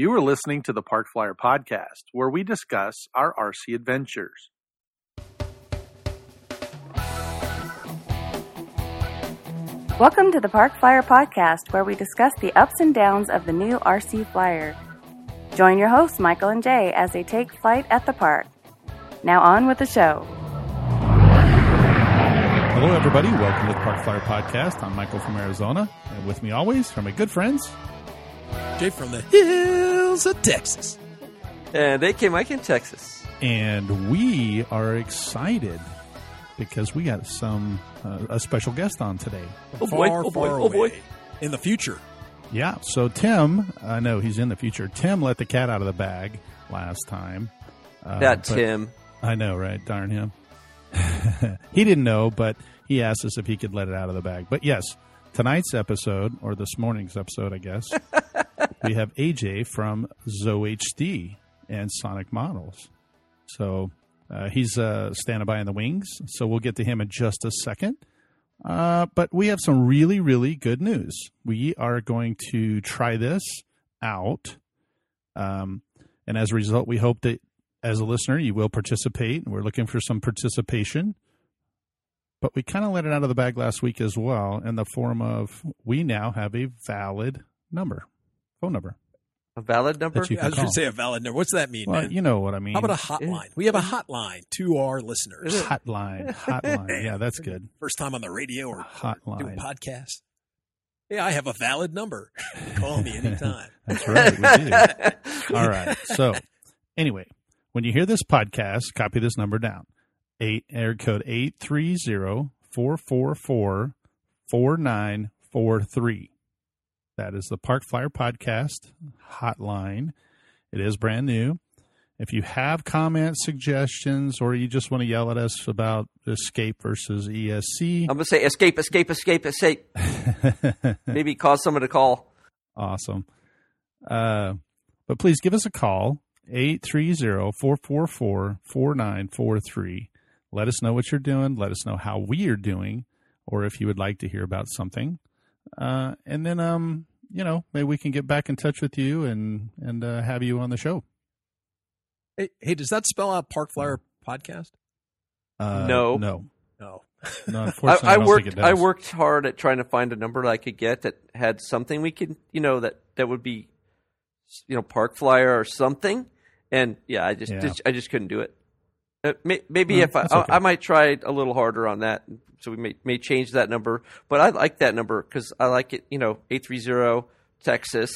You are listening to the Park Flyer Podcast, where we discuss our RC adventures. Welcome to the Park Flyer Podcast, where we discuss the ups and downs of the new RC Flyer. Join your hosts, Michael and Jay, as they take flight at the park. Now, on with the show. Hello, everybody. Welcome to the Park Flyer Podcast. I'm Michael from Arizona, and with me always are my good friends. Jay from the hills of Texas. And AK Mike in Texas. And we are excited because we got some uh, a special guest on today. Oh, boy. far, Oh, boy. far Oh, boy. away. In the future. Yeah. So Tim, I know he's in the future. Tim let the cat out of the bag last time. Uh, that Tim. I know, right? Darn him. he didn't know, but he asked us if he could let it out of the bag. But yes, tonight's episode, or this morning's episode, I guess, we have AJ from ZoHD and Sonic Models. So uh, he's uh, standing by in the wings. So we'll get to him in just a second. Uh, but we have some really, really good news. We are going to try this out. Um, and as a result, we hope that as a listener, you will participate. We're looking for some participation. But we kind of let it out of the bag last week as well in the form of we now have a valid number, phone number. A valid number? That you I can was going to say a valid number. What's that mean, Well, man? you know what I mean. How about a hotline? We have a hotline to our listeners. hotline? Hotline. Yeah, that's good. First time on the radio or doing Hotline. podcast. Yeah, I have a valid number. Call me anytime. That's right. We do. All right. So, anyway, when you hear this podcast, copy this number down. Eight air code eight three zero four four four four nine four three. That is the Park Flyer Podcast hotline. It is brand new. If you have comments, suggestions, or you just want to yell at us about Escape versus ESC, I'm going to say escape, escape, escape, escape. Maybe cause someone to call. Awesome. Uh, but please give us a call, 830-444-4943. Let us know what you're doing. Let us know how we are doing, or if you would like to hear about something. Uh, and then, um, you know, maybe we can get back in touch with you and, and uh, have you on the show. Hey, hey, does that spell out Park Flyer Podcast? Uh, No. No. No. No, I, unfortunately, I don't worked. I worked hard at trying to find a number that I could get that had something we could, you know, that that would be, you know, Park Flyer or something. And yeah, I just, Yeah. just I just couldn't do it. Uh, may, maybe No, if I, okay. I, I might try a little harder on that, so we may may change that number. But I like that number because I like it. You know, eight three zero Texas,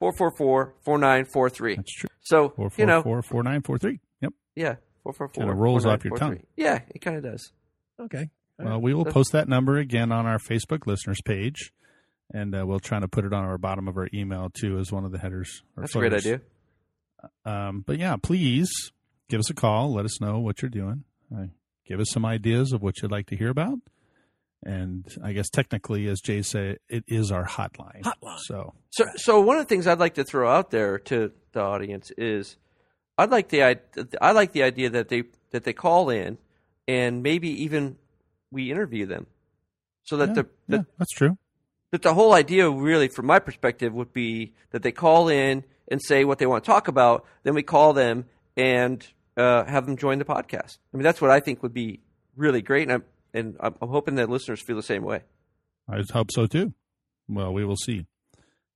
four four four four nine four three. That's true. So Four you know, four four four nine four three. Yep. yeah, four four four. Kinda rolls off your 4943. Yeah, it kind of does. Okay. Well, we will post that number again on our Facebook listeners page, and uh, we'll try to put it on our bottom of our email too as one of the headers. Or That's a great idea. Um, but yeah, please give us a call. Let us know what you're doing. Uh, give us some ideas of what you'd like to hear about. And I guess technically, as Jay said, it is our hotline. Hotline. So So, so one of the things I'd like to throw out there to the audience is, I'd like the i- I like the idea that they that they call in, and maybe even we interview them, so that yeah, the yeah, that's true. that the whole idea, really, from my perspective, would be that they call in and say what they want to talk about. Then we call them and uh, have them join the podcast. I mean, that's what I think would be really great, and I'm and I'm, I'm hoping that listeners feel the same way. I hope so too. Well, we will see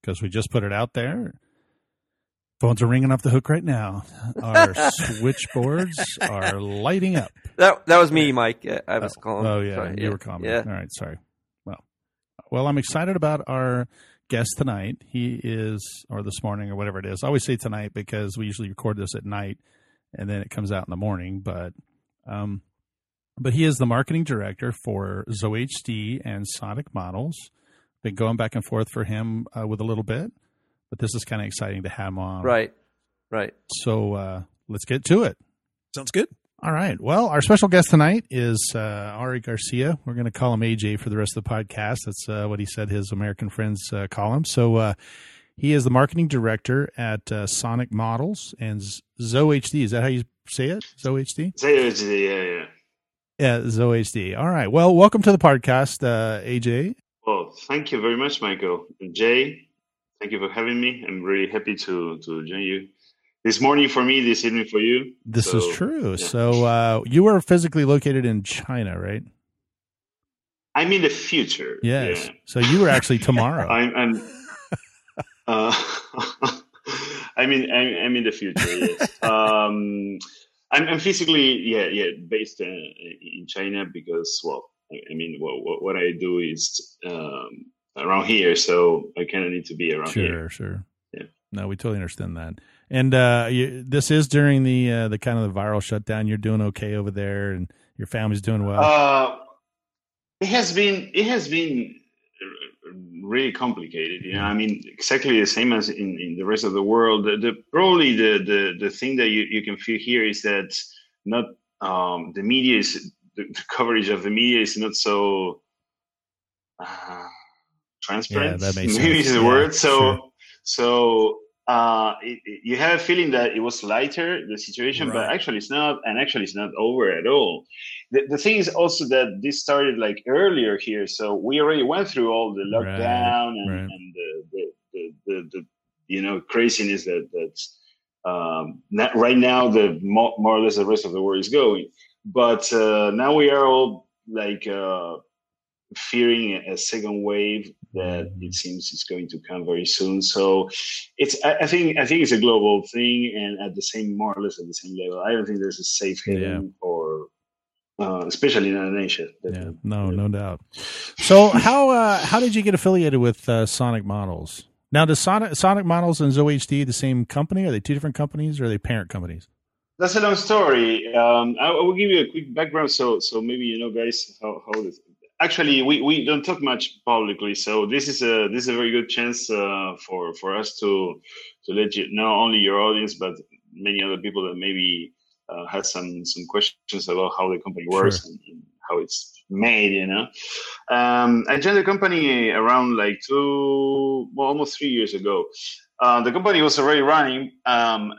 because we just put it out there. Phones are ringing off the hook right now. Our switchboards are lighting up. That that was me, Mike. I was calling. Oh yeah, Sorry. you were calling. Yeah. All right, sorry. Well, well, I'm excited about our guest tonight. He is, or this morning, or whatever it is. I always say tonight because we usually record this at night, and then it comes out in the morning. But, um, but he is the marketing director for ZoHD and Sonic Models. Been going back and forth for him uh, with a little bit, but this is kind of exciting to have him on. Right. Right. So uh, let's get to it. Sounds good. All right. Well, our special guest tonight is uh, Ari Garcia. We're going to call him AJ for the rest of the podcast. That's uh, what he said his American friends uh, call him. So uh, he is the marketing director at uh, Sonic Models and ZoHD. Is that how you say it? ZoHD? ZOHD, yeah, yeah. Yeah, ZoHD. All right. Well, welcome to the podcast, uh, AJ. Well, thank you very much, Michael. And Jay, Thank you for having me. I'm really happy to to join you. This morning for me, this evening for you. This So, is true. yeah. So uh, you are physically located in China, right? I'm in the future. Yes. Yeah. So you were actually tomorrow. I'm. I'm uh, I mean, I'm, I'm in the future. Yes. um, I'm, I'm physically, yeah, yeah, based uh, in China because, well, I mean, what, what I do is um, around here, so I kind of need to be around sure, here. Sure, sure. Yeah. No, we totally understand that. And uh, you, this is during the uh, the kind of the viral shutdown. You're doing okay over there, and your family's doing well. Uh, it has been it has been really complicated. You know, I mean, exactly the same as in, in the rest of the world. The, the probably the, the the thing that you, you can feel here is that not um, the media is the, the coverage of the media is not so uh, transparent. Yeah, that makes Maybe sense. is the Yeah, word. So sure. so uh, it, it- you have a feeling that it was lighter the situation, but actually it's not, and actually it's not over at all. The, the thing is also that this started like earlier here, so we already went through all the Right, lockdown and, right. and the, the, the, the, the you know craziness that that's um, not, right now the more, more or less the rest of the world is going. But uh, now we are all like uh, fearing a, second wave that Mm-hmm. it seems is going to come very soon. So it's I, think I think it's a global thing, and at the same more or less at the same level. I don't think there's a safe haven or uh, especially in Asia. yeah, no, no doubt. So how uh, how did you get affiliated with uh, Sonic Models? Now, does Sonic Sonic Models and ZoHD the same company? Are they two different companies, or are they parent companies? That's a long story. Um, I, I will give you a quick background, so so maybe you know, guys, how how this. Actually, we, we don't talk much publicly, so this is a this is a very good chance uh, for for us to to let you not only your audience but many other people that maybe uh, had some some questions about how the company works Sure. and, and how it's made. You know, um, I joined the company around like two, well, almost three years ago. Uh, the company was already running. Um,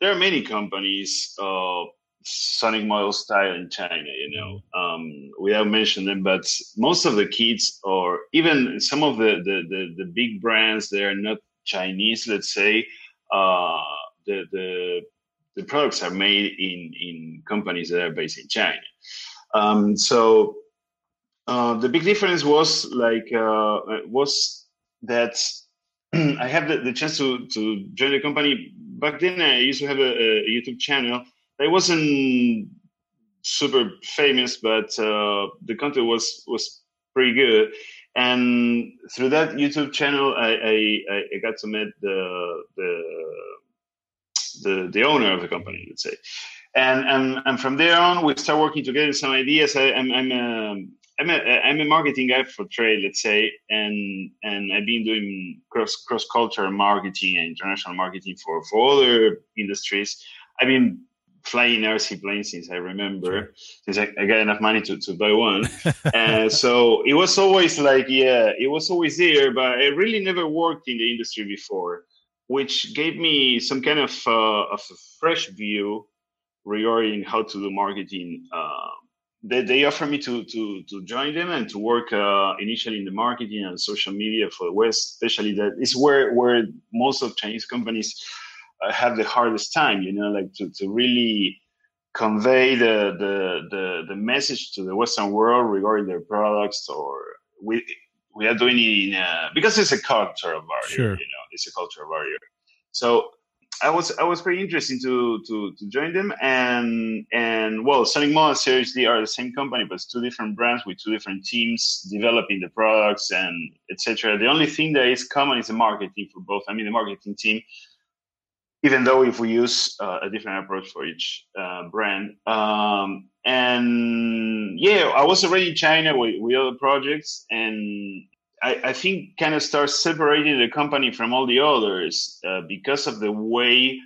there are many companies, uh, Sonic model style in China, you know, um, without mentioning them, but most of the kids or even some of the, the, the, the big brands, they are not Chinese, let's say, uh, the, the, the products are made in, in companies that are based in China. Um, so, uh, the big difference was like, uh, was that I had the, the chance to, to join the company. Back then, I used to have a, a YouTube channel. I wasn't super famous, but uh, the content was was pretty good. And through that YouTube channel, I, I, I got to meet the, the the the owner of the company, let's say. And and, and from there on, we start working together. Some ideas. I, I'm I'm a, I'm a I'm a marketing guy for trade, let's say, and and I've been doing cross cross cultural marketing and international marketing for for other industries. I've been flying RC planes since I remember, since I, I got enough money to, to buy one. and so it was always like, yeah, it was always there, but I really never worked in the industry before, which gave me some kind of, uh, of a fresh view regarding how to do marketing. Uh, they, they offered me to, to, to join them and to work uh, initially in the marketing and social media for the West, especially that is where, where most of Chinese companies uh, have the hardest time, you know, like to, to really convey the, the, the, the message to the Western world regarding their products or we, we are doing it in a, because it's a cultural barrier, Sure. you know, it's a cultural barrier. So I was, I was pretty interested to, to, to join them and, and well, Sonic Mall and ZoHD are the same company, but it's two different brands with two different teams developing the products and etc. The only thing that is common is the marketing for both. I mean, the marketing team even though if we use uh, a different approach for each uh, brand. Um, and yeah, I was already in China with, with other projects, and I, I think kind of start separating the company from all the others uh, because of the way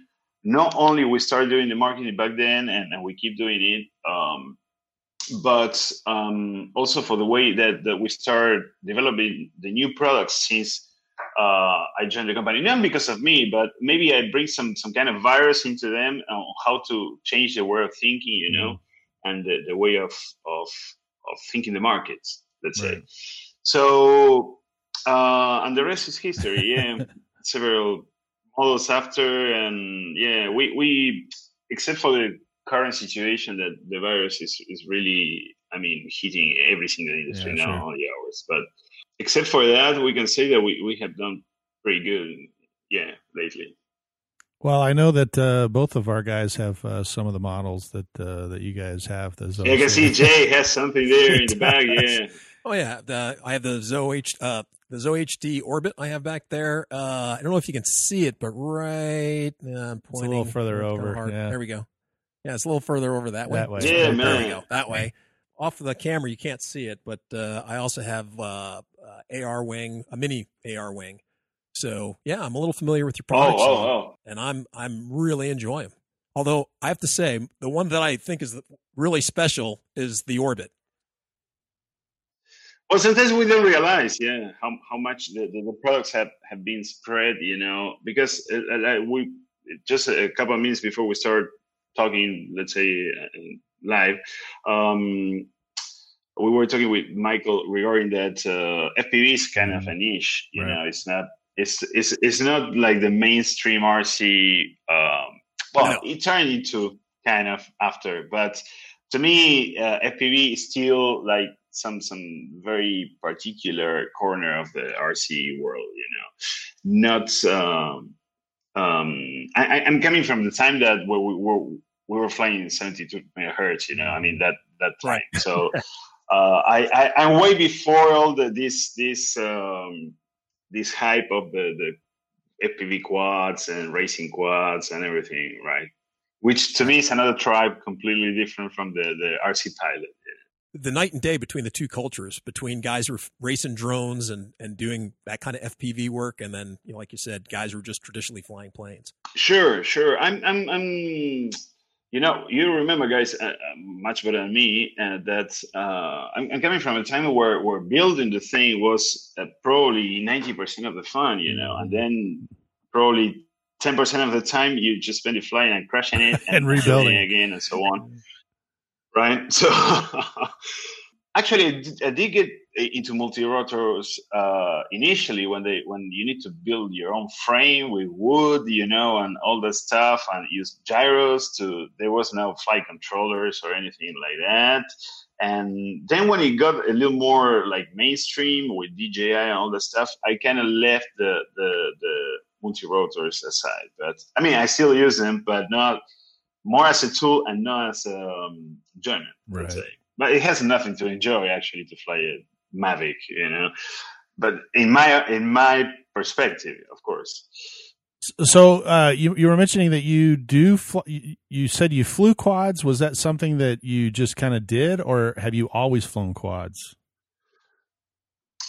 not only we started doing the marketing back then, and, and we keep doing it. Um, but um, also for the way that, that we start developing the new products since uh, I joined the company, not because of me, but maybe I bring some some kind of virus into them on how to change the way of thinking, you know, and the, the way of of of thinking the markets. Let's say. So, uh, and the rest is history. Yeah. several models after, and yeah, we we except for the current situation that the virus is is really, I mean, hitting every single industry Yeah, now sure. all the hours. But except for that, we can say that we we have done pretty good, yeah, lately. Well, I know that uh, both of our guys have uh, some of the models that uh, that you guys have. The Yeah, I can see Jay has something there in the bag. Yeah. Oh yeah, the, I have the Zoe H, uh, the ZoHD Orbit I have back there. Uh, I don't know if you can see it, but right, uh, I'm a little further kinda over, yeah. There we go. Yeah, it's a little further over that way. That way. Yeah, there man. we go. That way. Off of the camera, you can't see it, but uh, I also have uh, uh, AR wing, a mini AR wing. So yeah, I'm a little familiar with your Oh, products, oh, oh. and I'm I'm really enjoying them. Although I have to say, the one that I think is really special is the Orbit. Well, sometimes we don't realize, yeah, how how much the, the, the products have, have been spread, you know, because uh, uh, we just a couple of minutes before we start talking, let's say uh, live, um, we were talking with Michael regarding that uh, FPV is kind of a niche, you Right. know, it's not it's it's it's not like the mainstream RC. Um, well, No. it turned into kind of after, but to me, uh, FPV is still like some some very particular corner of the RC world. You know, not. Um, um, I, I'm coming from the time that where we were we were flying in 72 megahertz. You know, I mean that that time. Right. So I, I I'm way before all the this this um, this hype of the the FPV quads and racing quads and everything, right? Which to me is another tribe completely different from the the RC pilot. the night and day between the two cultures, between guys who are racing drones and, and doing that kind of FPV work, and then, you know, like you said, guys who are just traditionally flying planes. Sure, sure. I'm, I'm, I'm. You know, you remember, guys, uh, uh, much better than me. Uh, that uh, I'm, I'm coming from a time where where building the thing was uh, probably ninety percent of the fun, you know, and then probably ten percent of the time you just spend it flying and crashing it And rebuilding. building again and so on. Right. So actually, I did, I did get into multi-rotors uh, initially when they when you need to build your own frame with wood, you know, and all that stuff, and use gyros to. There was no flight controllers or anything like that. And then when it got a little more like mainstream with DJI and all that stuff, I kind of left the the the multi-rotors aside. But I mean, I still use them, but not more as a tool and not as a um, enjoyment. Right. But it has nothing to enjoy actually to fly a Mavic, you know. But in my in my perspective, of course. So uh, you you were mentioning that you do fl- you, you said you flew quads. Was that something that you just kind of did, or have you always flown quads?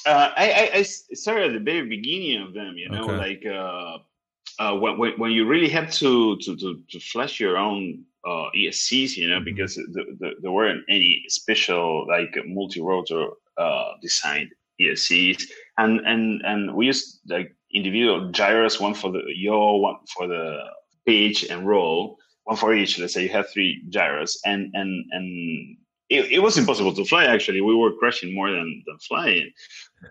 Uh, I, I, I started at the very beginning of them, you know, Okay. like uh, uh, when, when when you really had to to to, to flash your own uh, ESCs, you know, Mhm. because the, the, there weren't any special like multi-rotor uh, designed ESCs, and and and we used like individual gyros, one for the yaw, one for the pitch and roll, one for each. Let's say you have three gyros, and and and it, it was impossible to fly. Actually, we were crashing more than than flying,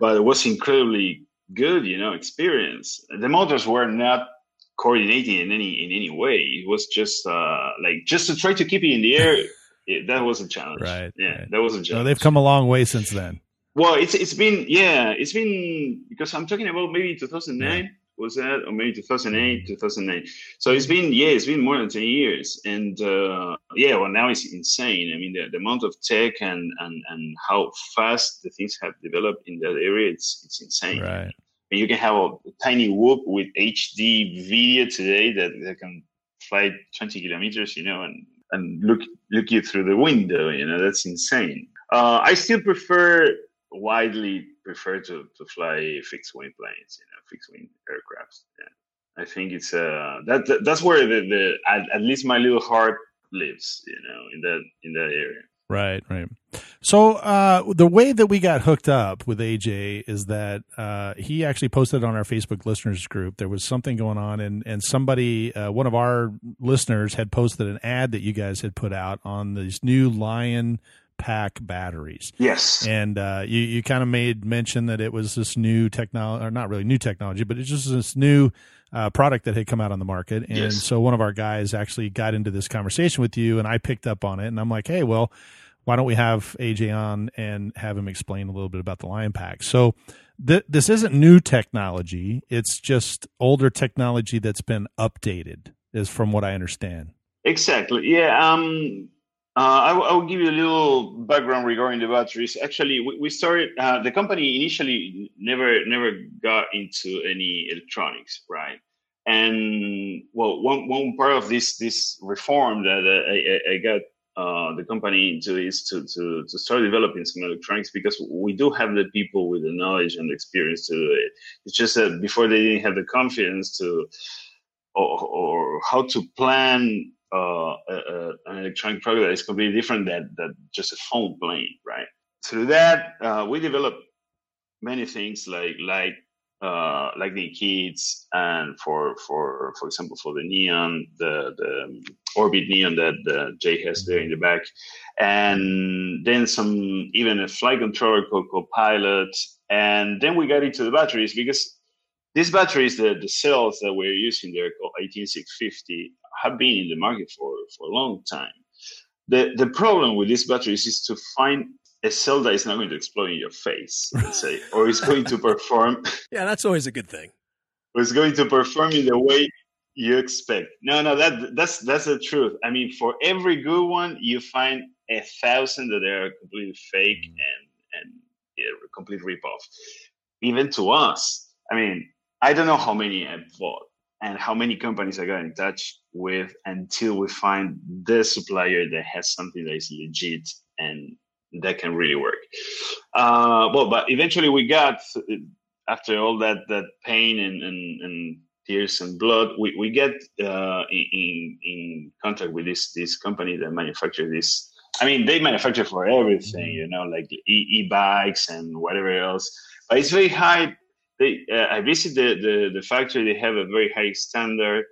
but it was incredibly good, you know, experience. The motors were not coordinating in any in any way. It was just uh, like just to try to keep it in the air. it, that was a challenge. Right, Yeah, right. that was a challenge. No, they've come a long way since then. Well, it's it's been yeah, it's been because I'm talking about maybe 2009 was that or maybe 2008, 2009. So it's been yeah, it's been more than 10 years, and uh, yeah, well now it's insane. I mean the, the amount of tech and and and how fast the things have developed in that area, it's it's insane. Right. And you can have a tiny whoop with HD video today that, that can fly 20 kilometers, you know, and, and look look you through the window. You know, that's insane. Uh, I still prefer widely prefer to, to fly fixed wing planes, you know, fixed wing aircrafts. Yeah. I think it's uh that, that that's where the, the at, at least my little heart lives, you know, in that in that area. Right, right. So uh, the way that we got hooked up with AJ is that uh, he actually posted on our Facebook listeners group. There was something going on, and and somebody, uh, one of our listeners, had posted an ad that you guys had put out on these new Lion pack batteries. Yes. And uh, you you kind of made mention that it was this new technology, or not really new technology, but it's just this new uh, product that had come out on the market. And Yes. so one of our guys actually got into this conversation with you, and I picked up on it, and I'm like, hey, well, why don't we have AJ on and have him explain a little bit about the Lion Pack? So th- this isn't new technology; it's just older technology that's been updated, is from what I understand. Exactly. Yeah. Um, uh, I, will- give you a little background regarding the batteries. Actually, we, we started. Uh, the company initially never never got into any electronics, right? And well, one one part of this this reform that I, I- I got uh, the company into is to, to to start developing some electronics because we do have the people with the knowledge and experience to do it. It's just that before they didn't have the confidence to or, or how to plan uh, an electronic product that is completely different than, than just a phone playing, right? Through that, uh, we developed many things like like uh, like the kits, and for for for example for the neon, the the um, orbit neon that uh, Jay has there in the back, and then some even a flight controller called Kopilot, and then we got into the batteries because these batteries, the, the cells that we're using there called 18650, have been in the market for, for a long time. The, the problem with these batteries is to find a cell that is not going to explode in your face, let's say, or is going to perform, Yeah, that's always a good thing. or is going to perform in the way you expect. No, no, that that's that's the truth. I mean, for every good one, you find a thousand that are completely fake mm. and and yeah, complete ripoff. Even to us, I mean, I don't know how many I bought and how many companies I got in touch with until we find the supplier that has something that is legit and that can really work. Uh, well, but eventually we got after all that that pain and and, and tears and blood, we we get uh, in in contact with this this company that manufactures this. I mean, they manufacture for everything, you know, like e e bikes and whatever else. But it's very high. They, uh, I visit the, the the factory. They have a very high standard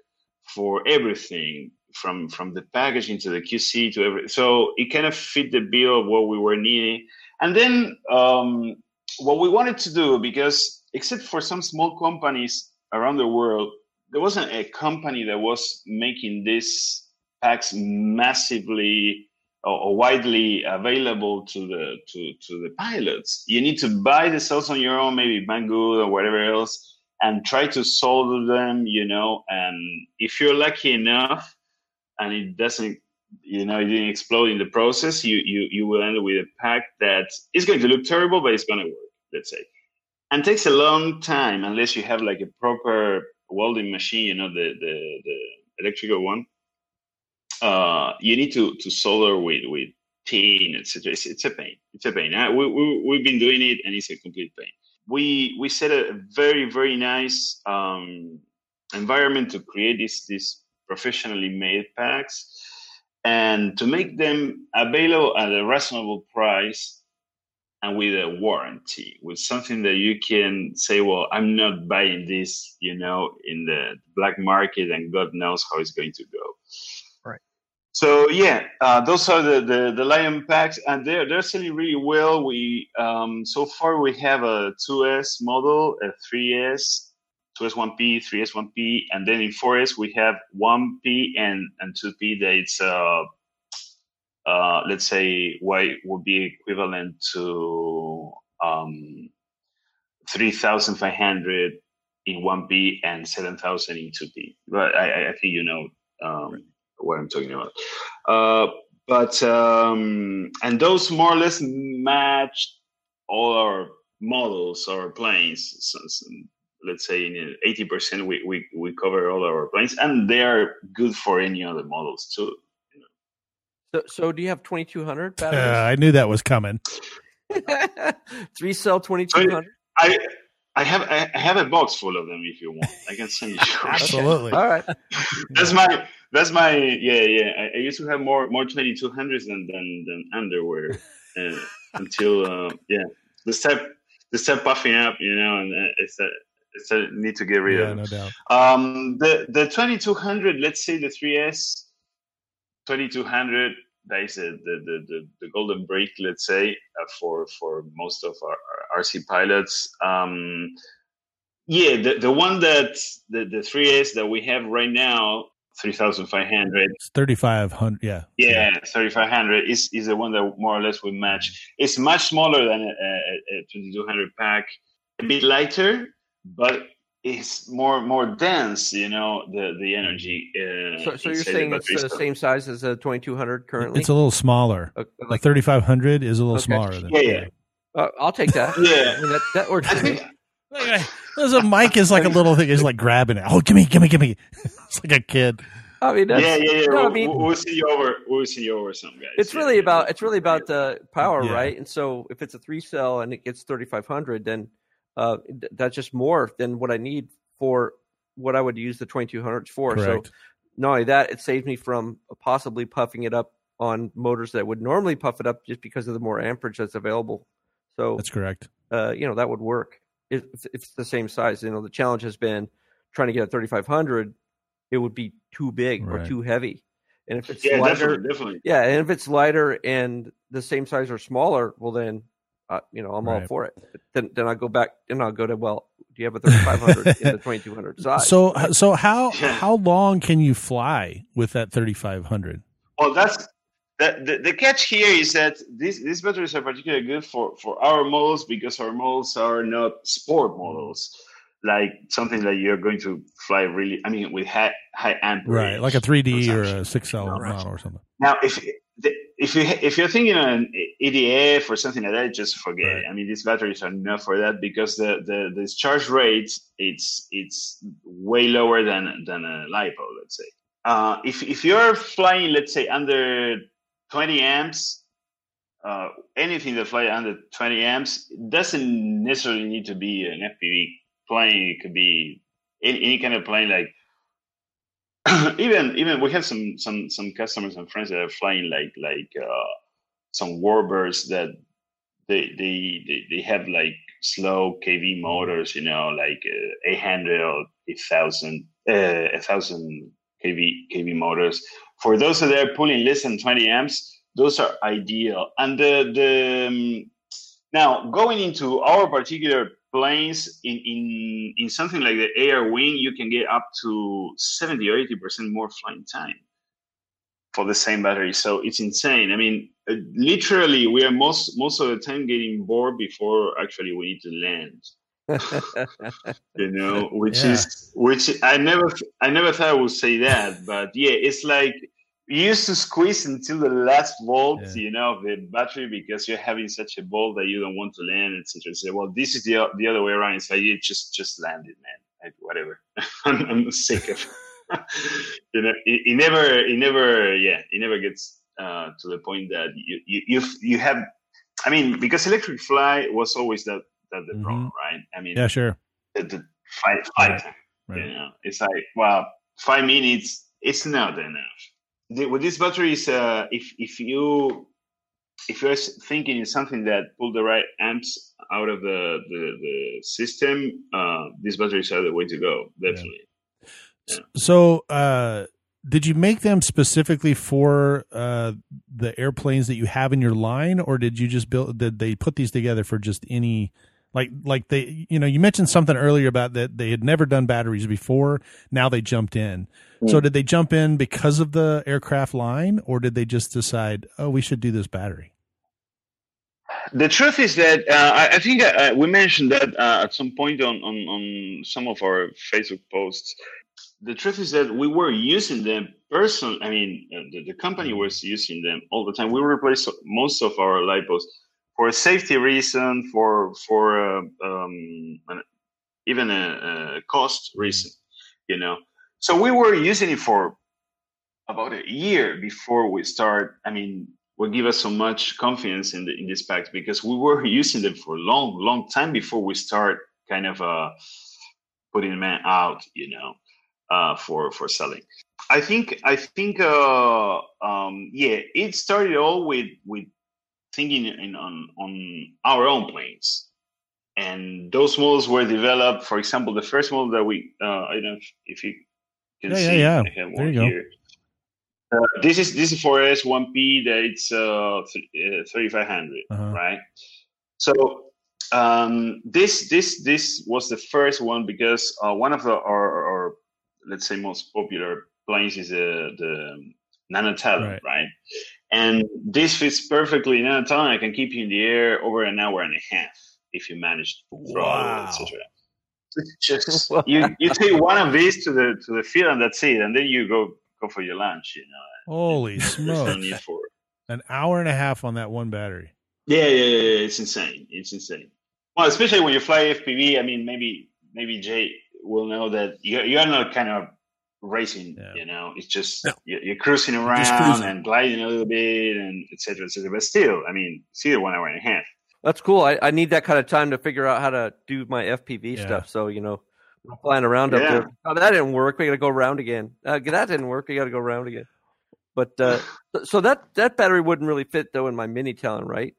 for everything from from the packaging to the QC to every. So it kind of fit the bill of what we were needing. And then um, what we wanted to do, because except for some small companies around the world, there wasn't a company that was making these packs massively or, widely available to the to, to the pilots. You need to buy the cells on your own, maybe Banggood or whatever else, and try to solder them, you know. And if you're lucky enough, and it doesn't, you know, it didn't explode in the process, you you you will end up with a pack that is going to look terrible, but it's going to work. Let's say, and takes a long time unless you have like a proper welding machine, you know, the the the electrical one. Uh, you need to to solder with with tin, etc. It's, it's a pain. It's a pain. Uh, we, we we've been doing it, and it's a complete pain. We we set a very very nice um, environment to create these this professionally made packs and to make them available at a reasonable price and with a warranty with something that you can say well i'm not buying this you know in the black market and god knows how it's going to go. So yeah uh, those are the, the the lion packs and they're they're selling really well we um so far we have a 2s model a 3s 2S1P, 3S1P, and then in 4S we have 1P and, and 2P that it's, uh, uh, let's say, what would be equivalent to um, 3,500 in 1P and 7,000 in 2P. But I, I- think you know um, what I'm talking about. Uh, but, um, and those more or less match all our models, our planes. So, so let's say in eighty percent we, we we cover all our planes, and they are good for any other models too. So, so do you have 2200 Uh. I knew that was coming. Three cell 2200. I I have I I have a box full of them if you want. I can send you. Absolutely. All right. that's my that's my yeah yeah. I, I used to have more more twenty two hundreds than than than underwear uh, until uh, yeah the step the step puffing up you know and uh, it's a it's a need to get rid Yeah, of. no doubt. Um, the the 2200, let's say the 3S 2200 that is the the, the, the, golden brick, let's say, uh, for for most of our, our RC pilots. Um, yeah, the, the one that the the 3S that we have right now, 3500. It's 3500. Yeah. Yeah, 3500 is is the one that more or less would match. It's much smaller than a, a, a 2200 pack, a bit lighter, but it's more more dense. You know, the the energy. Uh, So, so you're saying it's the So- same size as a 2200 currently? It's a little smaller. Uh, Like like, 3500 is a little Okay. smaller than Yeah, yeah. uh, I'll take that. Yeah. I mean, that, that works I for me. There's a mic is like a little thing. It's like grabbing it. Oh, give me, give me, give me. It's like a kid. I mean, that's, yeah, yeah, yeah. no, I we'll, mean- we'll see you over. We'll see you over some guys. it's Yeah, really yeah. about it's really about the power, Yeah. right? And so if it's a three cell and it gets 3500, then uh, that's just more than what I need for what I would use the 2200s for. Correct. So not only that, it saves me from possibly puffing it up on motors that would normally puff it up just because of the more amperage that's available. So That's correct. uh, you know that would work if, if it's the same size. You know the challenge has been trying to get a 3500. It would be too big or too heavy, and if it's Yeah, lighter, definitely, definitely. yeah, and if it's lighter and the same size or smaller, well then, uh, you know, I'm all for it. Then then I go back and I'll go to well, do you have a 3500 in the 2200 size? So, so how Yeah. how long can you fly with that 3500? Well, that's the, the the catch here is that these these batteries are particularly good for for our models because our models are not sport models, like something that you're going to fly really. I mean, with high high amperage, Right, like a 3D or a 6L Right. model or something. Now, if if you if you're thinking an EDF or something like that, just forget Right. it. I mean, these batteries are not for that because the the discharge rate it's it's way lower than than a lipo. Let's say. Uh, if if you're flying, let's say under 20 amps, uh, anything that fly under 20 amps doesn't necessarily need to be an FPV plane. It could be any, any kind of plane like even even we have some some some customers and friends that are flying like like uh, some warbirds that they they they, they have like slow kV motors, you know, like uh, 800 or 1000 uh, 1000 kV kV motors. For those that are pulling less than 20 amps, those are ideal. And the the um, now going into our particular planes in, in in something like the AR wing, you can get up to 70 or 80 percent more flying time for the same battery. So it's insane. I mean, uh, literally, we are most most of the time getting bored before actually we need to land. You know, which Yeah. is which I never I never thought I would say that, but yeah, it's like you used to squeeze until the last volt, Yeah. you know, of the battery because you're having such a ball that you don't want to land, etc. Say, well, this is the the other way around. It's like you just just land it, man. Like, whatever. I'm, I'm sick of. you know, it, it never, it never, yeah, it never gets uh, to the point that you you you you have. I mean, because electric fly was always that that the Mhm. problem, right? I mean, Yeah, sure. the, the five five Right. time. Right. You know, it's like well, five minutes. It's not enough. The, with these batteries, uh, if if you if you're thinking in something that pull the right amps out of the the, the system, uh, these batteries are the way to go. Definitely. So, uh, did you make them specifically for uh, the airplanes that you have in your line, or did you just build? Did they put these together for just any? Like, like they, you know, you mentioned something earlier about that they had never done batteries before. Now they jumped in. So, did they jump in because of the aircraft line, or did they just decide, oh, we should do this battery? The truth is that uh, I, I think uh, we mentioned that uh, at some point on, on, on some of our Facebook posts. The truth is that we were using them personally. I mean, uh, the, the company was using them all the time. We replaced most of our lipos for a safety reason, for for uh, um, an, even a, a cost reason, you know. So we were using it for about a year before we start. I mean, will give us so much confidence in the in this packs because we were using them for a long, long time before we start kind of uh, putting them out, you know, uh, for for selling. I think I think uh, um, yeah, it started all with with thinking in, on on our own planes. And those models were developed. For example, the first model that we uh, I don't know if, you can Yeah, yeah, see. yeah. Have There you go. Uh, this is this is for S1P that it's uh, th- uh 3500, Uh-huh. right? So um, this this this was the first one because uh, one of the our, our let's say most popular planes is uh, the Nano Talon, Right. right. And this fits perfectly. Nano Talon I can keep you in the air over an hour and a half if you manage to throw Wow. etc. Just you you take one of these to the to the field and that's it, and then you go go for your lunch. You know, Holy no smokes! need for An hour and a half on that one battery. yeah, yeah, yeah, yeah. It's insane. It's insane. Well, especially when you fly FPV. I mean, maybe maybe Jay will know that you're, you're not kind of racing. Yeah. You know, it's just No. you're, you're cruising around cruising. and gliding a little bit and etc. etc. But still, I mean, still one hour and a half. That's cool. I, I need that kind of time to figure out how to do my FPV Yeah. stuff. So you know, I'm flying around up there. Oh, that didn't work. We got to go around again. Uh, that didn't work. We got to go around again. But uh, so- so that that battery wouldn't really fit though in my mini Talon, right?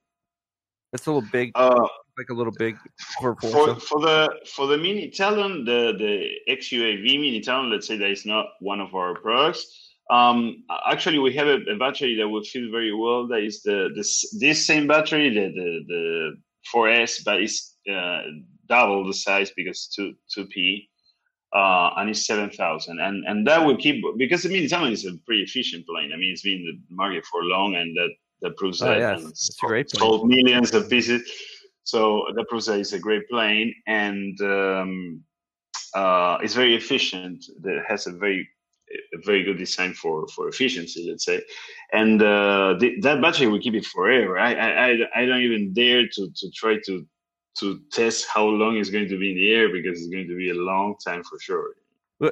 It's a little big, Uh, like a little big for for for the for the mini Talon, the the XUAV mini Talon, let's say that is not one of our products. Um, actually, we have a, a battery that will fit very well. That is the this this same battery, the the the 4S, but it's uh, double the size because two two P. Uh, and it's seven thousand, and and that will keep because the mini Talon is a pretty efficient plane. I mean, it's been in the market for long, and that that proves Oh, that. yeah, it's a great plane. sold millions of pieces. So that proves is a great plane, and um, uh, it's very efficient. It has a very a very good design for for efficiency, let's say. And uh, the, that battery will keep it forever. I, I I don't even dare to to try to to test how long it's going to be in the air because it's going to be a long time for sure.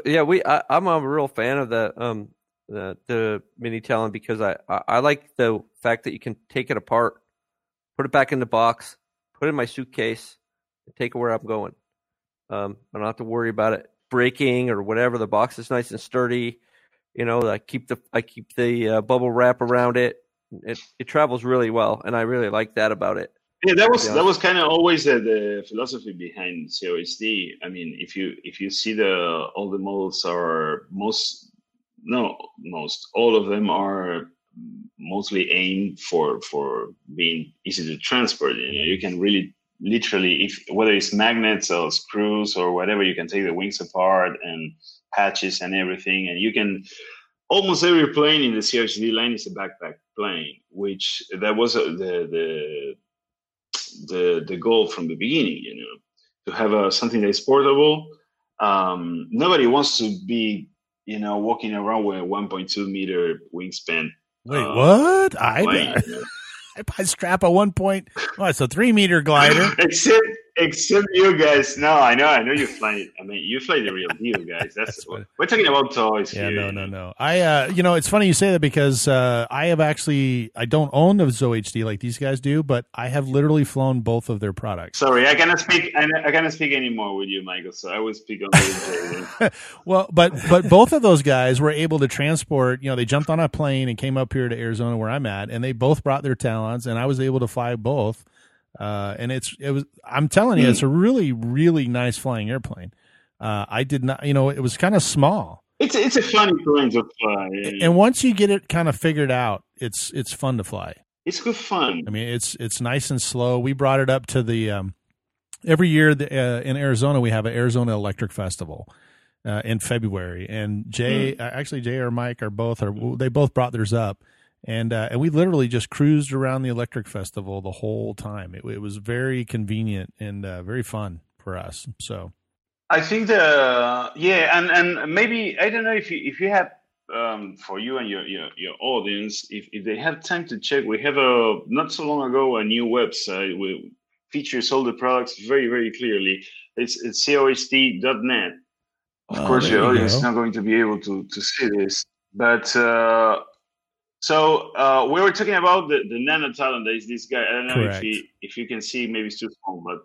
Yeah, we. I, I'm a real fan of the um the the mini Talon because I, I I like the fact that you can take it apart, put it back in the box, put it in my suitcase, and take it where I'm going. Um, I don't have to worry about it breaking or whatever. The box is nice and sturdy. You know, I keep the I keep the uh, bubble wrap around it. It it travels really well, and I really like that about it. Yeah, that was that was kind of always the, the philosophy behind ZoHD. I mean, if you if you see the all the models are most no most all of them are mostly aimed for for being easy to transport. You know, you can really literally if whether it's magnets or screws or whatever, you can take the wings apart and patches and everything, and you can almost every plane in the ZoHD line is a backpack plane, which that was uh, the the the the goal from the beginning. You know, to have a something that is portable. Um, nobody wants to be you know walking around with a 1.2 meter wingspan. Wait, Uh, what? I plane, you know. I strap a one point. Oh, it's a three meter glider. except except you guys. No, I know, I know you fly. I mean, you fly the real deal, guys. That's, That's what- we're talking about toys Yeah, here. no, no, no. I, uh, you know, it's funny you say that because uh, I have actually, I don't own the ZoHD like these guys do, but I have literally flown both of their products. Sorry, I cannot speak. I, I cannot speak anymore with you, Michael. So I will speak on the well, but but both of those guys were able to transport. You know, they jumped on a plane and came up here to Arizona, where I'm at, and they both brought their talons, and I was able to fly both. Uh, and it's it was. I'm telling you, it's a really really nice flying airplane. Uh, I did not, you know, it was kind of small, It's it's a funny plane to fly. yeah. and once you get it kind of figured out, it's it's fun to fly. It's good fun. I mean, it's it's nice and slow. We brought it up to the um, every year the, uh, in Arizona. We have an Arizona Electric Festival uh, in February, and Jay, uh, actually Jay or Mike are both are they both brought theirs up, and uh, and we literally just cruised around the Electric Festival the whole time. It, it was very convenient and uh, very fun for us. So I think the yeah, and and maybe I don't know if you if you have um, for you and your, your your audience, if if they have time to check, we have a not so long ago a new website with features all the products very very clearly. It's it's cohd.net. Of Oh, course, your audience go. is not going to be able to to see this, but. Uh, so uh, we were talking about the, the nano Talon. There is this guy. I don't know Correct. if he, if you can see. Maybe it's too small, but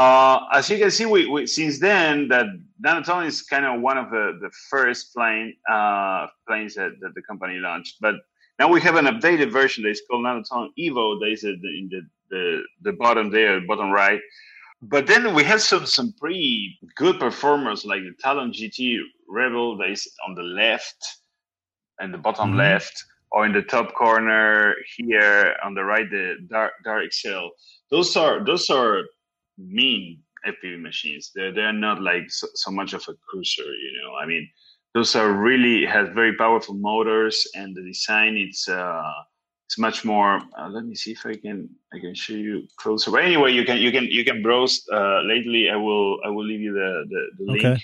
uh, as you can see, we, we since then that nano Nanotalon is kind of one of the, the first plane uh, planes that, that the company launched. But now we have an updated version that is called Nanotalon Evo. That is in the, the the bottom there, bottom right. But then we have some some pretty good performers like the Talon GT Rebel that is on the left. and the bottom Mhm. left, or in the top corner here on the right, the Dart Dart XL. Those are those are mean FPV machines. They're they're not like so, so much of a cruiser, you know. I mean, those are really has very powerful motors, and the design it's uh it's much more. Uh, let me see if I can I can show you closer. But anyway, you can you can you can browse. Uh, lately, I will I will leave you the the, the Okay. link,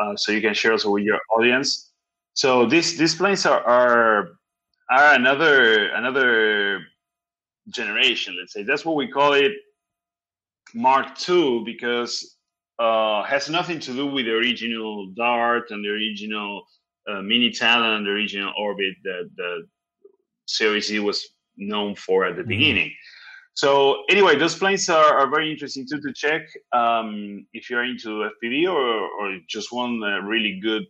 uh, so you can share also with your audience. So these these planes are are are another another generation. Let's say that's what we call it Mark II because uh, has nothing to do with the original Dart and the original uh, Mini Talon, and the original Orbit that the Series E was known for at the Mhm. beginning. So anyway, those planes are, are very interesting too to check um, if you're into FPV or, or just want a really good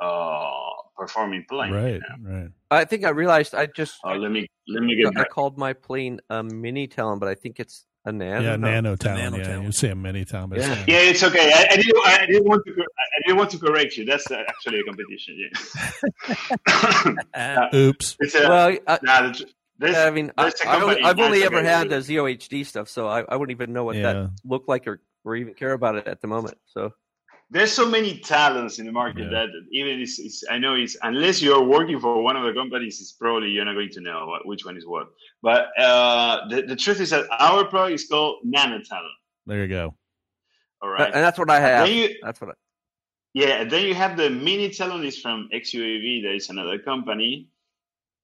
uh, performing plane. Right, right. I think I realized I just Uh, let me let me get I back. called my plane a mini Talon, but I think it's a nano. Yeah, nano Talon. nano Yeah, you say a mini Talon. but Yeah. Yeah, it's okay. I, I didn't. I didn't want to. I didn't want to correct you. That's uh, actually a competition. Yeah. Uh, Oops. it's a. Well, I, nah, the tr- I mean, I, there's a I only, company I've only ever had the ZOHD stuff, so I, I wouldn't even know what Yeah. that looked like or, or even care about it at the moment. So there's so many Talons in the market Yeah. that even it's, it's I know it's unless you're working for one of the companies, it's probably you're not going to know what, which one is what. But uh, the the truth is that our product is called Nano Talon. There you go. All right. and that's what I have. Then you, That's what I, Yeah, then you have the mini Talon is from XUAV. There is another company.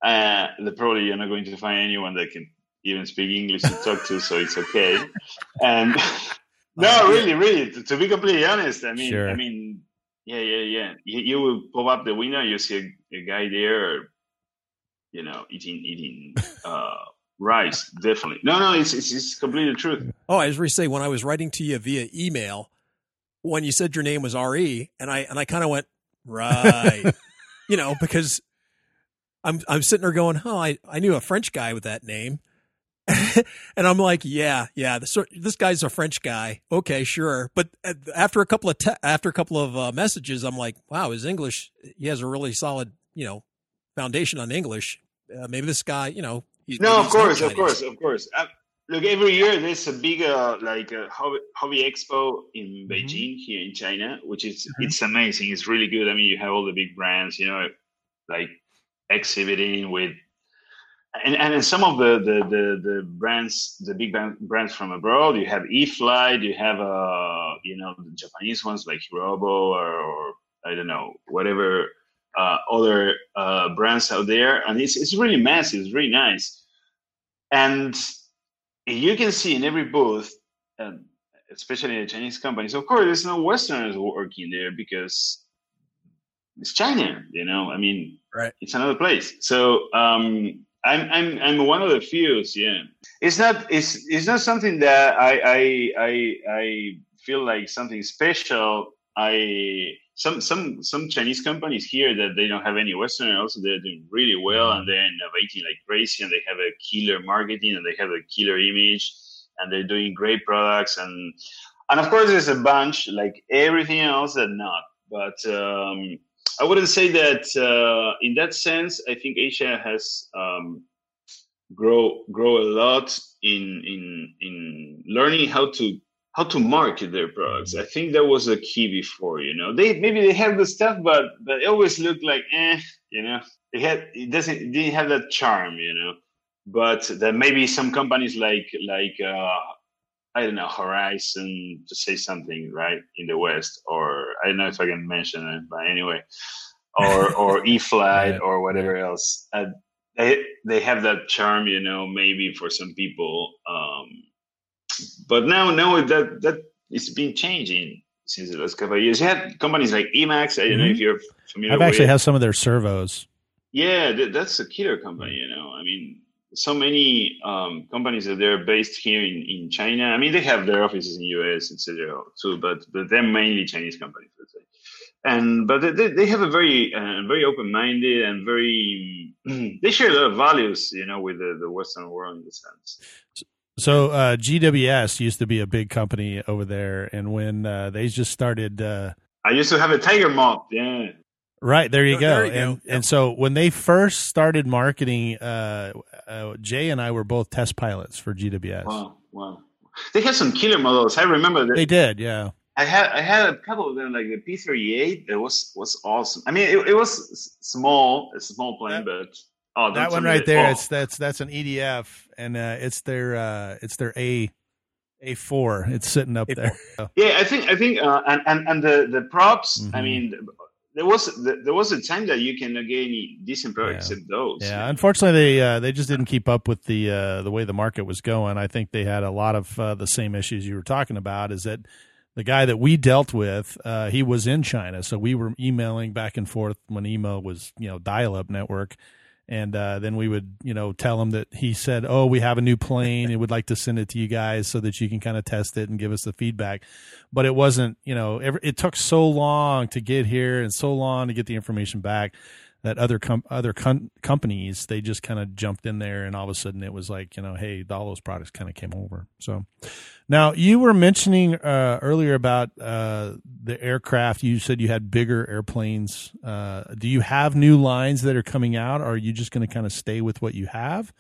Uh, the probably you're not going to find anyone that can even speak English to talk to, so it's okay. And no, really, really, to, to be completely honest, I mean, Sure. I mean, yeah, yeah, yeah. You, you will pop up the window, you see a, a guy there, you know, eating eating uh, rice. Definitely, no, no, it's it's, it's completely true. Oh, I was going to say when I was writing to you via email, when you said your name was Re, and I and I kind of went right, you know, because I'm I'm sitting there going, oh, I I knew a French guy with that name, and I'm like, yeah, yeah, this this guy's a French guy. Okay, sure, but after a couple of te- after a couple of uh, messages, I'm like, wow, his English, he has a really solid, you know, foundation on English. Uh, maybe this guy, you know, he- No, of he's not course, of course, of course. Look, every year there's a big uh, like uh, hobby, hobby expo in Beijing here in China, which is it's amazing. It's really good. I mean, you have all the big brands, you know, like exhibiting with, and and some of the the the, the brands, the big brand- brands from abroad. You have E-flite, you have uh, you know, the Japanese ones like Hirobo or, or I don't know, whatever uh, other uh, brands out there, and it's it's really massive. It's really nice, and you can see in every booth, um, especially the Chinese companies. Of course, there's no Westerners working there because it's China. You know, I mean, Right. It's another place. So um, I'm I'm I'm one of the few. Yeah, it's not it's it's not something that I I I, I feel like something special. I some some some Chinese companies here that they don't have any Western also they're doing really well and they're innovating like crazy and they have a killer marketing and they have a killer image and they're doing great products and and of course there's a bunch like everything else that not but um, I wouldn't say that uh, in that sense I think Asia has um, grow grow a lot in in in learning how to how to market their products. I think that was a key before, you know. They maybe they have the stuff, but but it always looked like eh, you know. It had it doesn't it didn't have that charm, you know. But that maybe some companies like like uh, I don't know Horizon to say something right in the West, or I don't know if I can mention it, but anyway, or or E-flite Right, or whatever else. Uh, they they have that charm, you know, maybe for some people. Um, but now, now that that it's been changing since the last couple of years. You had companies like Emax. I don't know if you're familiar. I've actually with. had some of their servos. Yeah, th- that's a killer company. You know, I mean, so many um, companies that they're based here in, in China. I mean, they have their offices in US, etc. too, but but they're mainly Chinese companies, let's say. And but they- they, have a very uh, very open minded and very they share a lot of values, you know, with the, the Western world in the sense. So uh, GWS used to be a big company over there, and when uh, they just started, uh, I used to have a tiger moth. Yeah. Right there, you go. there you go. and Yep. and so when they first started marketing, uh, uh, Jay and I were both test pilots for GWS. Wow, wow. They had some killer models. I remember that They did, yeah. I had I had a couple of them, like the P38. It was was awesome. I mean, it, it was small, a small plane, but oh, that one right there. oh. It's that's that's an EDF, and uh, it's their uh, it's their A A four. It's sitting up A4. there. Yeah, I think I think, uh, and and and the the props. I Mhm. mean, there was there was a time that you cannot get any decent products Yeah. except those. yeah, unfortunately, they uh, they just didn't keep up with the uh, the way the market was going. I think they had a lot of uh, the same issues you were talking about. Is that the guy that we dealt with? Uh, he was in China, so we were emailing back and forth when email was you know dial up network. And uh, then we would, you know, tell him that he said, "Oh, we have a new plane and would like to send it to you guys so that you can kind of test it and give us the feedback." But it wasn't, you know, every, it took so long to get here and so long to get the information back that other com- other com- companies they just kind of jumped in there and all of a sudden it was like, you know, hey, all those products kind of came over. So now you were mentioning uh, earlier about uh, the aircraft. You said you had bigger airplanes. Uh, do you have new lines that are coming out? Are you just going to kind of stay with what you have,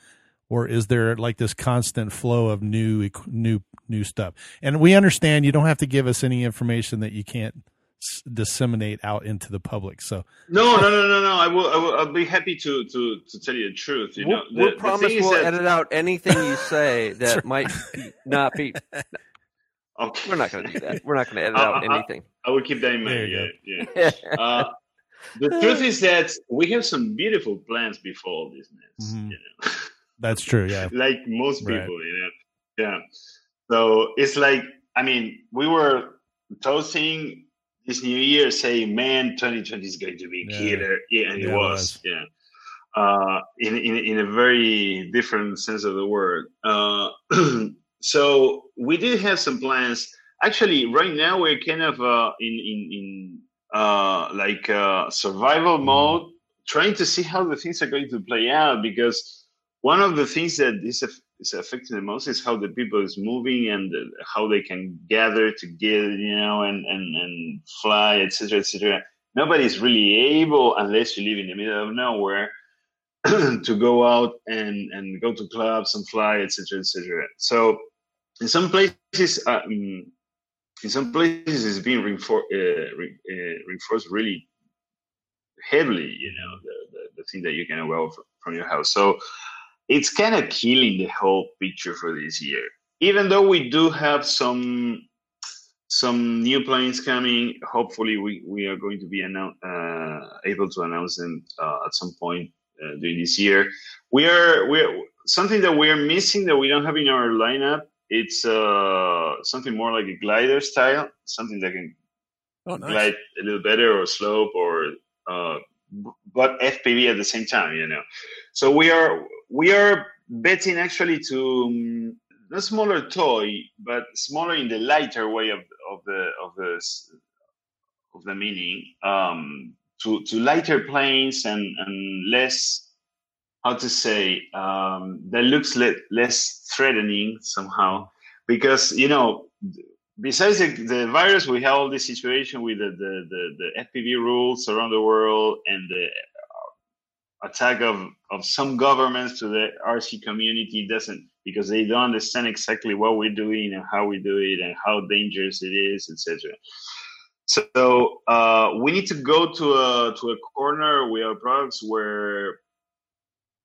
or is there like this constant flow of new new new stuff? And we understand you don't have to give us any information that you can't disseminate out into the public. So No, no, no, no, no. I will, I will. I'll be happy to to to tell you the truth. You we'll, know, we'll the, the promise we'll that- edit out anything you say that might not be. Okay. We're not going to do that. We're not going to edit Uh, out uh, anything. I will keep that in mind. Yeah, yeah. Uh, the truth is that we have some beautiful plans before all this mess. Mhm. You know, that's true. Yeah. like most people, Right. you know. Yeah. So it's like, I mean, we were toasting this new year, saying, "Man, 2020 is going to be Yeah. killer." Yeah, and Yeah, it it was. was. Yeah. Uh, in, in in a very different sense of the word. Uh, so we did have some plans. Actually, right now we're kind of uh, in in in uh, like uh, survival mode, trying to see how the things are going to play out. Because one of the things that is, is affecting the most is how the people is moving and how they can gather together, you know, and and and fly, etc., etc. Nobody's really able, unless you live in the middle of nowhere, to go out and and go to clubs and fly, etc., etc. So in some places, mm, in some places, it's being reinfor- uh, re- uh, reinforced really heavily. You know, the, the, the thing that you can go from, from your house. So it's kind of killing the whole picture for this year. Even though we do have some some new planes coming, hopefully we, we are going to be annou- uh, able to announce them uh, at some point uh, during this year. We are we are something that we are missing that we don't have in our lineup. It's uh, something more like a glider style, something that can Oh, nice. glide a little better or slope or uh, but FPV at the same time, you know. So we are we are betting actually to um, not smaller toy, but smaller in the lighter way of of the of the of the meaning um, to to lighter planes and and less how to say um, that looks le- less threatening somehow. Because you know besides the, the virus, we have all this situation with the, the, the, the FPV rules around the world and the attack of, of some governments to the RC community doesn't because they don't understand exactly what we're doing and how we do it and how dangerous it is, etc. So uh, we need to go to a to a corner with our products where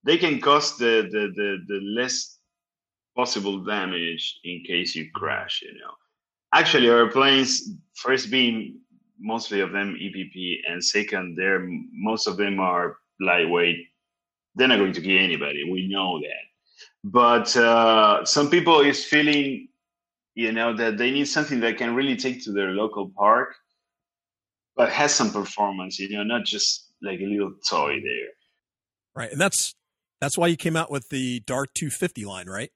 they can cause the, the, the, the less possible damage in case you crash, you know actually our planes first being mostly of them epp and second they're most of them are lightweight they're not going to kill anybody we know that but uh, some people is feeling you know that they need something that can really take to their local park but has some performance you know not just like a little toy there Right. And that's that's why you came out with the Dart 250 line, right?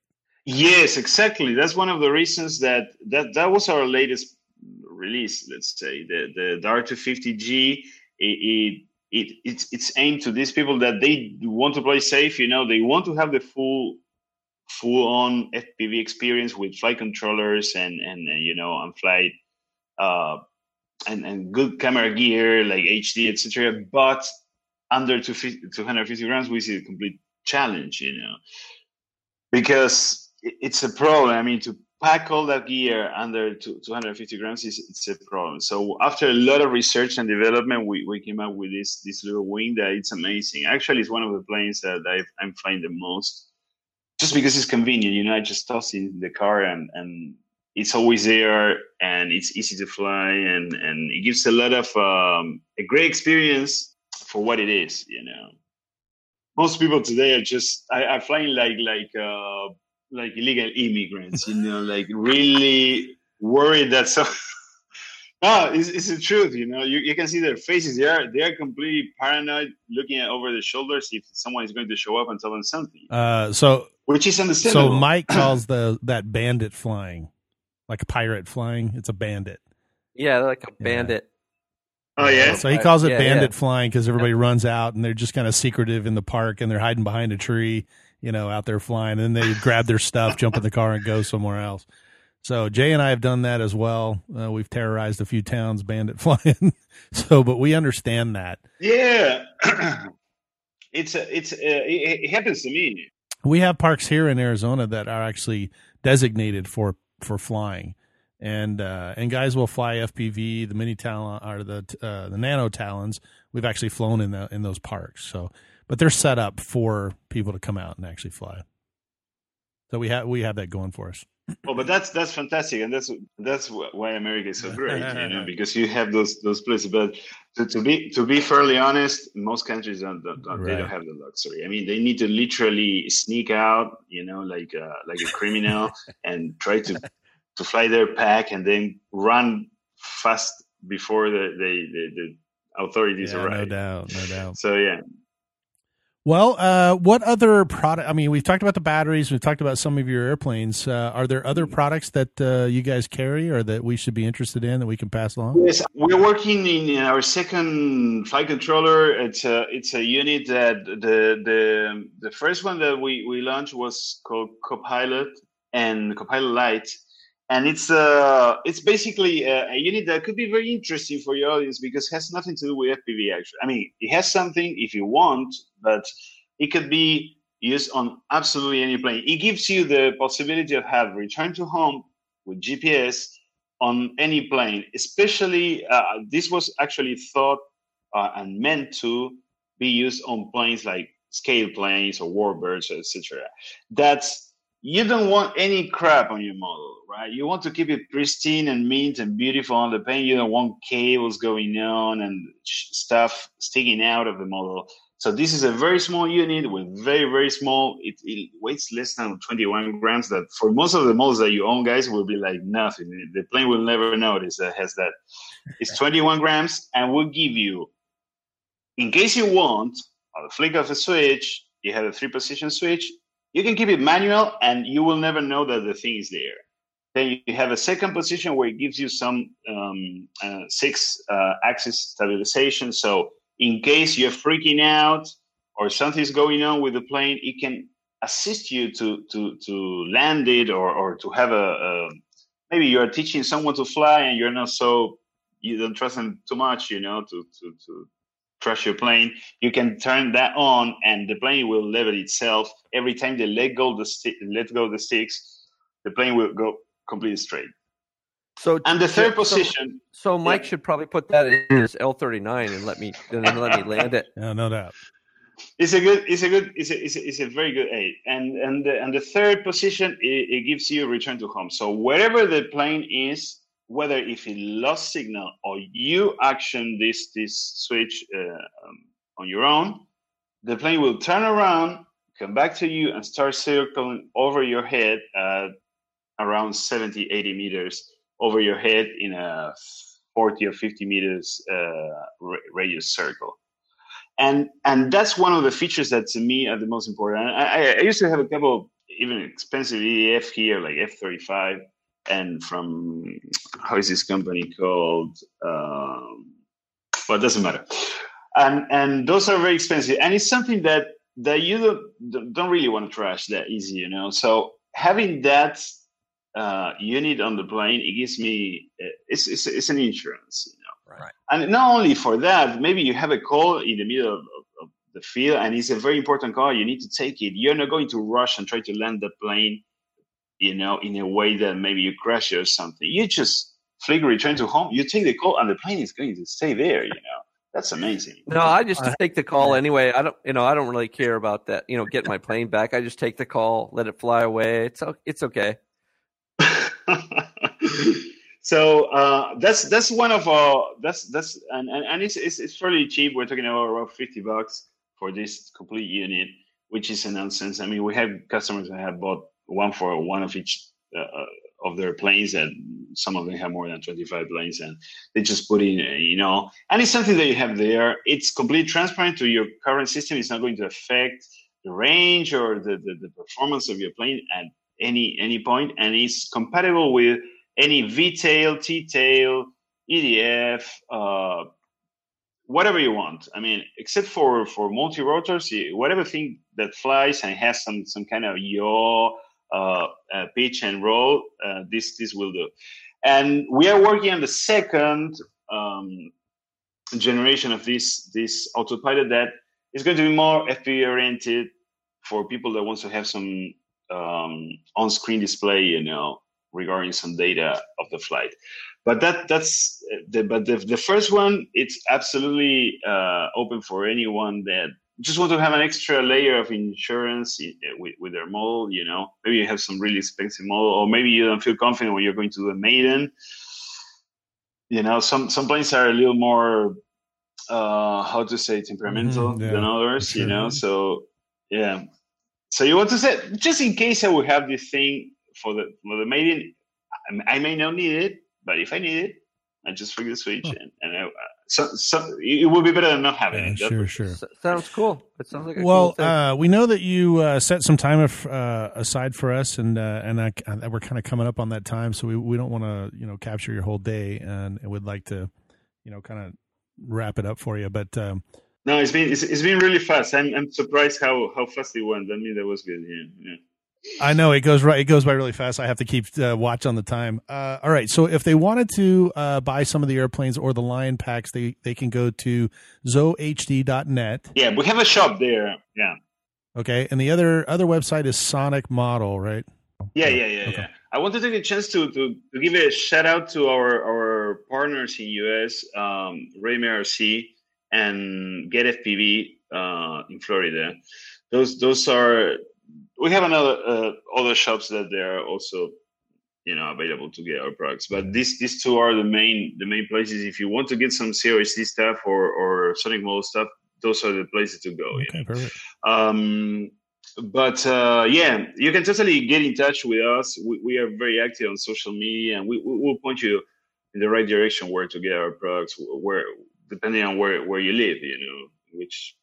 Yes, exactly. That's one of the reasons that that, that was our latest release. Let's say the the Dart 250G. It, it it it's it's aimed to these people that they want to play safe. You know, they want to have the full full on FPV experience with flight controllers and and, and you know and flight uh, and, and good camera gear like HD, etc. But under 250 grams, we see a complete challenge, you know, because it's a problem. I mean, to pack all that gear under two, 250 grams is it's a problem. So after a lot of research and development, we, we came up with this this little wing that it's amazing. Actually, it's one of the planes that i am flying the most, just because it's convenient. You know, I just toss it in the car and and it's always there and it's easy to fly and and it gives a lot of um, a great experience for what it is. You know, most people today are just I, are flying like like. Uh, like illegal immigrants, you know, like really worried that some. no, it's, it's the truth, you know. You, you can see their faces. They are they are completely paranoid, looking at over their shoulders if someone is going to show up and tell them something. Uh, so which is understandable. So Mike calls the that bandit flying, like a pirate flying. It's a bandit. Yeah, like a bandit. Yeah. Oh yeah. So he calls it yeah, bandit yeah. flying because everybody runs out and they're just kind of secretive in the park and they're hiding behind a tree you know, out there flying, and then they grab their stuff, jump in the car, and go somewhere else. So Jay and I have done that as well. Uh, we've terrorized a few towns, bandit flying. so, but we understand that. Yeah, it's a, it's a, it, happens to me. We have parks here in Arizona that are actually designated for for flying, and uh, and guys will fly FPV, the mini talon or the uh, the nano talons. We've actually flown in the in those parks. So but they're set up for people to come out and actually fly. So we have we have that going for us. Oh, but that's that's fantastic, and that's that's why America is so great, you know, because you have those those places. But to, to be to be fairly honest, most countries don't, don't, don't right. they don't have the luxury. I mean, they need to literally sneak out, you know, like uh, like a criminal, and try to to fly their pack and then run fast before the the, the, the authorities yeah, arrive. No doubt, no doubt. So yeah, well, uh, what other product? I mean, we've talked about the batteries. We've talked about some of your airplanes. Uh, are there other products that uh, you guys carry or that we should be interested in that we can pass along? Yes, we're working in our second flight controller. It's a it's a unit that the the the first one that we we launched was called Kopilot and Kopilot Lite, and it's uh it's basically a, a, unit that could be very interesting for your audience because it has nothing to do with FPV. Actually, I mean, it has something if you want, but it could be used on absolutely any plane. It gives you the possibility of have return to home with GPS on any plane. Especially, uh, this was actually thought uh, and meant to be used on planes like scale planes or warbirds, etc. That's you don't want any crap on your model, right? You want to keep it pristine and mint and beautiful on the paint. You don't want cables going on and stuff sticking out of the model. So this is a very small unit with very, very small, it, it, weighs less than 21 grams that for most of the models that you own guys will be like nothing. The plane will never notice that uh, has that. It's 21 grams and we'll give you, in case you want, on the flick of a switch, you have a three position switch you can keep it manual and you will never know that the thing is there. Then you have a second position where it gives you some um, uh, six uh, axis stabilization. So in case you're freaking out or something's going on with the plane, it can assist you to to to land it or or to have a, a maybe you're teaching someone to fly and you're not so you don't trust them too much, you know, to to to crash your plane, you can turn that on and the plane will level itself. Every time they let go the sti- let go the sticks, the plane will go completely straight. So and the third so, position. So Mike yeah. should probably put that in his L thirty nine and let me and then let me land it. Yeah, no doubt. It's a good. It's a good. It's a. It's a, it's a very good aid. And and the, and the third position, it, it gives you a return to home. So wherever the plane is, whether if it lost signal or you action this this switch uh, um, on your own, the plane will turn around, come back to you, and start circling over your head at around 70, 80 meters over your head in a 40 or 50 meters uh, radius circle. And and that's one of the features that to me are the most important. I, I used to have a couple even expensive EDF here, like F35 and from how is this company called? Um, well, it doesn't matter. And and those are very expensive, and it's something that that you don't don't really want to trash that easy, you know. So having that uh, unit on the plane, it gives me it's it's, it's an insurance, you know. Right. And not only for that, maybe you have a call in the middle of, of, of the field, and it's a very important call. You need to take it. You're not going to rush and try to land the plane, you know, in a way that maybe you crash or something. You just flick return to home. You take the call, and the plane is going to stay there. You know, that's amazing. No, I just take the call anyway. I don't, you know, I don't really care about that. You know, get my plane back. I just take the call, let it fly away. It's it's okay. so uh, that's that's one of our that's that's and, and, and it's, it's it's fairly cheap. We're talking about around fifty bucks for this complete unit, which is a nonsense. I mean, we have customers that have bought one for one of each uh, of their planes, and some of them have more than twenty five planes, and they just put in, uh, you know, and it's something that you have there. It's completely transparent to your current system. It's not going to affect the range or the, the, the performance of your plane at any any point, and it's compatible with any V-tail, T-tail, EDF, uh, whatever you want. I mean, except for for multi-rotors, whatever thing that flies and has some some kind of yaw, uh, uh, pitch and roll, uh, this this will do. And we are working on the second um, generation of this this autopilot that is going to be more FPV oriented for people that wants to have some um, on-screen display, you know, regarding some data of the flight. But that that's the but the, the first one it's absolutely uh, open for anyone that just want to have an extra layer of insurance with, with their model. You know, maybe you have some really expensive model, or maybe you don't feel confident when you're going to do a maiden. You know, some some planes are a little more uh, how to say temperamental Mhm, yeah, than others. for You know, so yeah. So you want to say just in case I will have this thing for the for the maiden, I, I may not need it, but if I need it, I just flick the switch and, and I, so, so it would be better than not having Yeah, it. Sure, sure. S- sounds cool. It sounds like a Well, cool thing. uh, we know that you uh, set some time af- uh, aside for us, and uh, and I, I, we're kind of coming up on that time, so we, we don't want to you know capture your whole day, and we would like to you know kind of wrap it up for you. But um, No, it's been it's, it's been really fast. I'm I'm surprised how how fast it went. I mean, that was good. Yeah, yeah. I know it goes right. It goes by really fast. I have to keep uh, watch on the time. Uh, all right. So if they wanted to uh, buy some of the airplanes or the Lion packs, they they can go to zohd.net. Yeah, we have a shop there. Yeah, Okay, and the other other website is Sonicmodell, right? yeah, yeah, yeah, Okay. yeah. I want to take a chance to to, to give a shout out to our our partners in US, um, Raymer RC and Get FPV uh, in Florida. Those those are we have another uh, other shops that they are also you know available to get our products but these these two are the main the main places if you want to get some CRC stuff or or Sonicmodell stuff those are the places to go Okay, perfect. um, but uh, yeah, you can totally get in touch with us. We, we are very active on social media, and we, we will point you in the right direction where to get our products, where depending on where where you live, you know, which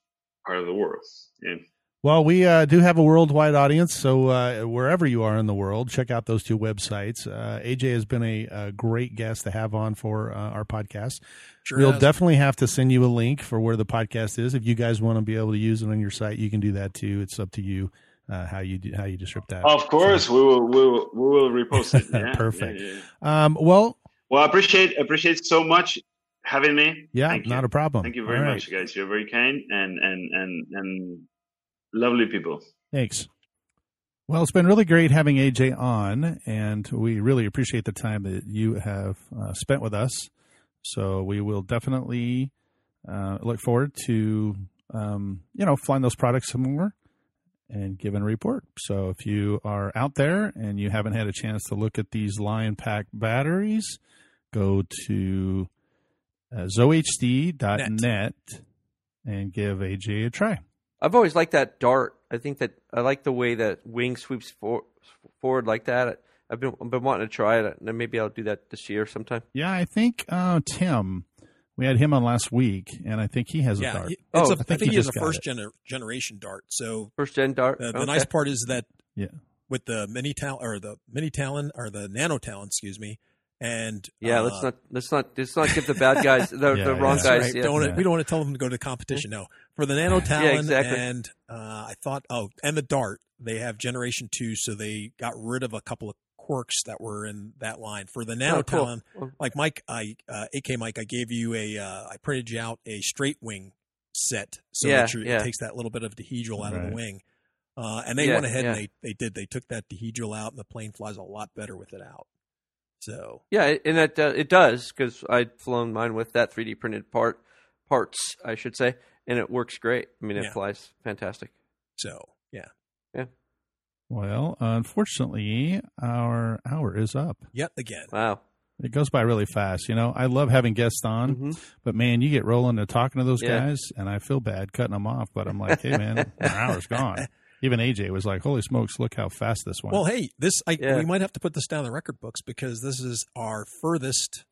part of the world. Yeah. Well, we uh, do have a worldwide audience, so uh, wherever you are in the world, check out those two websites. Uh, AJ has been a, a great guest to have on for uh, our podcast. Sure we'll has. definitely have to send you a link for where the podcast is. If you guys want to be able to use it on your site, you can do that too. It's up to you uh, how you do, how you disrupt that. Of course, we will we will we will repost it. Yeah, Perfect. yeah, yeah. Um, well, Well, I appreciate appreciate so much having me. yeah, Thank you. not a problem. Thank you very right. much, guys. You're very kind and and and and lovely people. Thanks. Well, it's been really great having AJ on, and we really appreciate the time that you have uh, spent with us. So we will definitely uh, look forward to um, you know flying those products some more and giving a report. So if you are out there and you haven't had a chance to look at these Lion Pack batteries, go to uh, zohd.net and give AJ a try. I've always liked that dart. I think that I like the way that wing sweeps for, forward like that. I've been I've been wanting to try it, and maybe I'll do that this year sometime. Yeah, I think uh, Tim, we had him on last week, and I think he has a dart. he- Oh, it's a, I I think think, he he has a first gener- generation dart. So First gen dart. uh, the Okay. nice part is that Yeah. with the mini tal or the mini talon or the nano talon, excuse me, and Yeah, uh, let's not let's not let's not give the bad guys the, Yeah, the wrong yeah. Guys. right. Yeah. Don't wanna, Yeah. We don't want to tell them to go to the competition. No, for the nano talon exactly. and uh, I thought oh, and the dart they have generation two, so they got rid of a couple of quirks that were in that line for the Nano Oh, cool. Like Mike, I uh, AK Mike, I gave you a, uh, I printed you out a straight wing set, so Yeah, that yeah. it takes that little bit of dihedral out of the wing. Uh, and they Yeah, went ahead and they they did they took that dihedral out, and the plane flies a lot better with it out. So Yeah, and that uh, it does because I'd flown mine with that 3D printed part parts, I should say, and it works great. I mean, it Yeah. flies fantastic. so yeah, yeah. Well, unfortunately, our hour is up. yet again. Wow. It goes by really fast. You know, I love having guests on, Mhm. but man, you get rolling to talking to those Yeah. guys, and I feel bad cutting them off. But I'm like, hey, man, our hour's gone. Even AJ was like, holy smokes, look how fast this went. Well, hey, this I Yeah. we might have to put this down in the record books because this is our furthest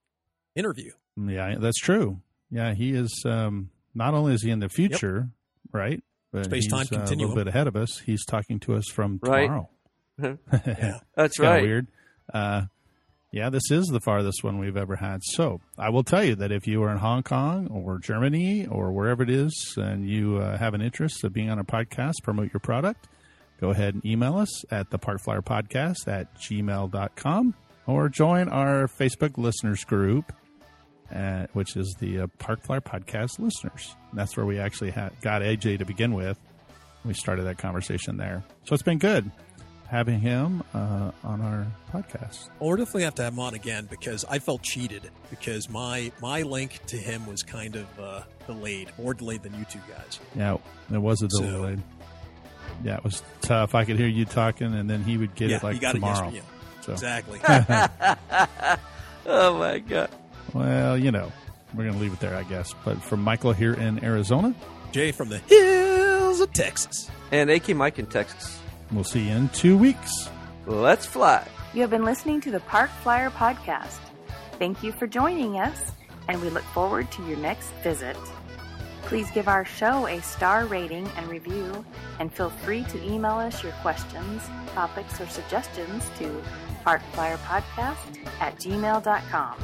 interview. yeah, that's true. Yeah, he is. Um, not only is he in the future, right? But Space-time he's, uh, a little bit ahead of us. He's talking to us from Right. tomorrow. Yeah. That's right. weird. Uh, yeah, this is the farthest one we've ever had. So I will tell you that if you are in Hong Kong or Germany or wherever it is and you uh, have an interest of being on a podcast, promote your product, go ahead and email us at the Parkflyer Podcast at gmail.com or join our Facebook listeners group, uh, which is the uh, Parkflyer Podcast listeners. That's where we actually ha- got AJ to begin with. We started that conversation there. So it's been good having him uh, on our podcast. Well, we'll definitely have to have him on again because I felt cheated because my my link to him was kind of uh, delayed, more delayed than you two guys. Yeah, it was a So- yeah, it was tough. I could hear you talking, and then he would get yeah, it like you got tomorrow. it. Yeah, So, exactly. Oh my god. well, you know, we're gonna leave it there, I guess. But from Michael here in Arizona, Jay from the hills of Texas. And AK Mike in Texas. We'll see you in two weeks. Let's fly. You have been listening to the Park Flyer Podcast. Thank you for joining us, and we look forward to your next visit. Please give our show a star rating and review, and feel free to email us your questions, topics, or suggestions to parkflyerpodcast at gmail.com.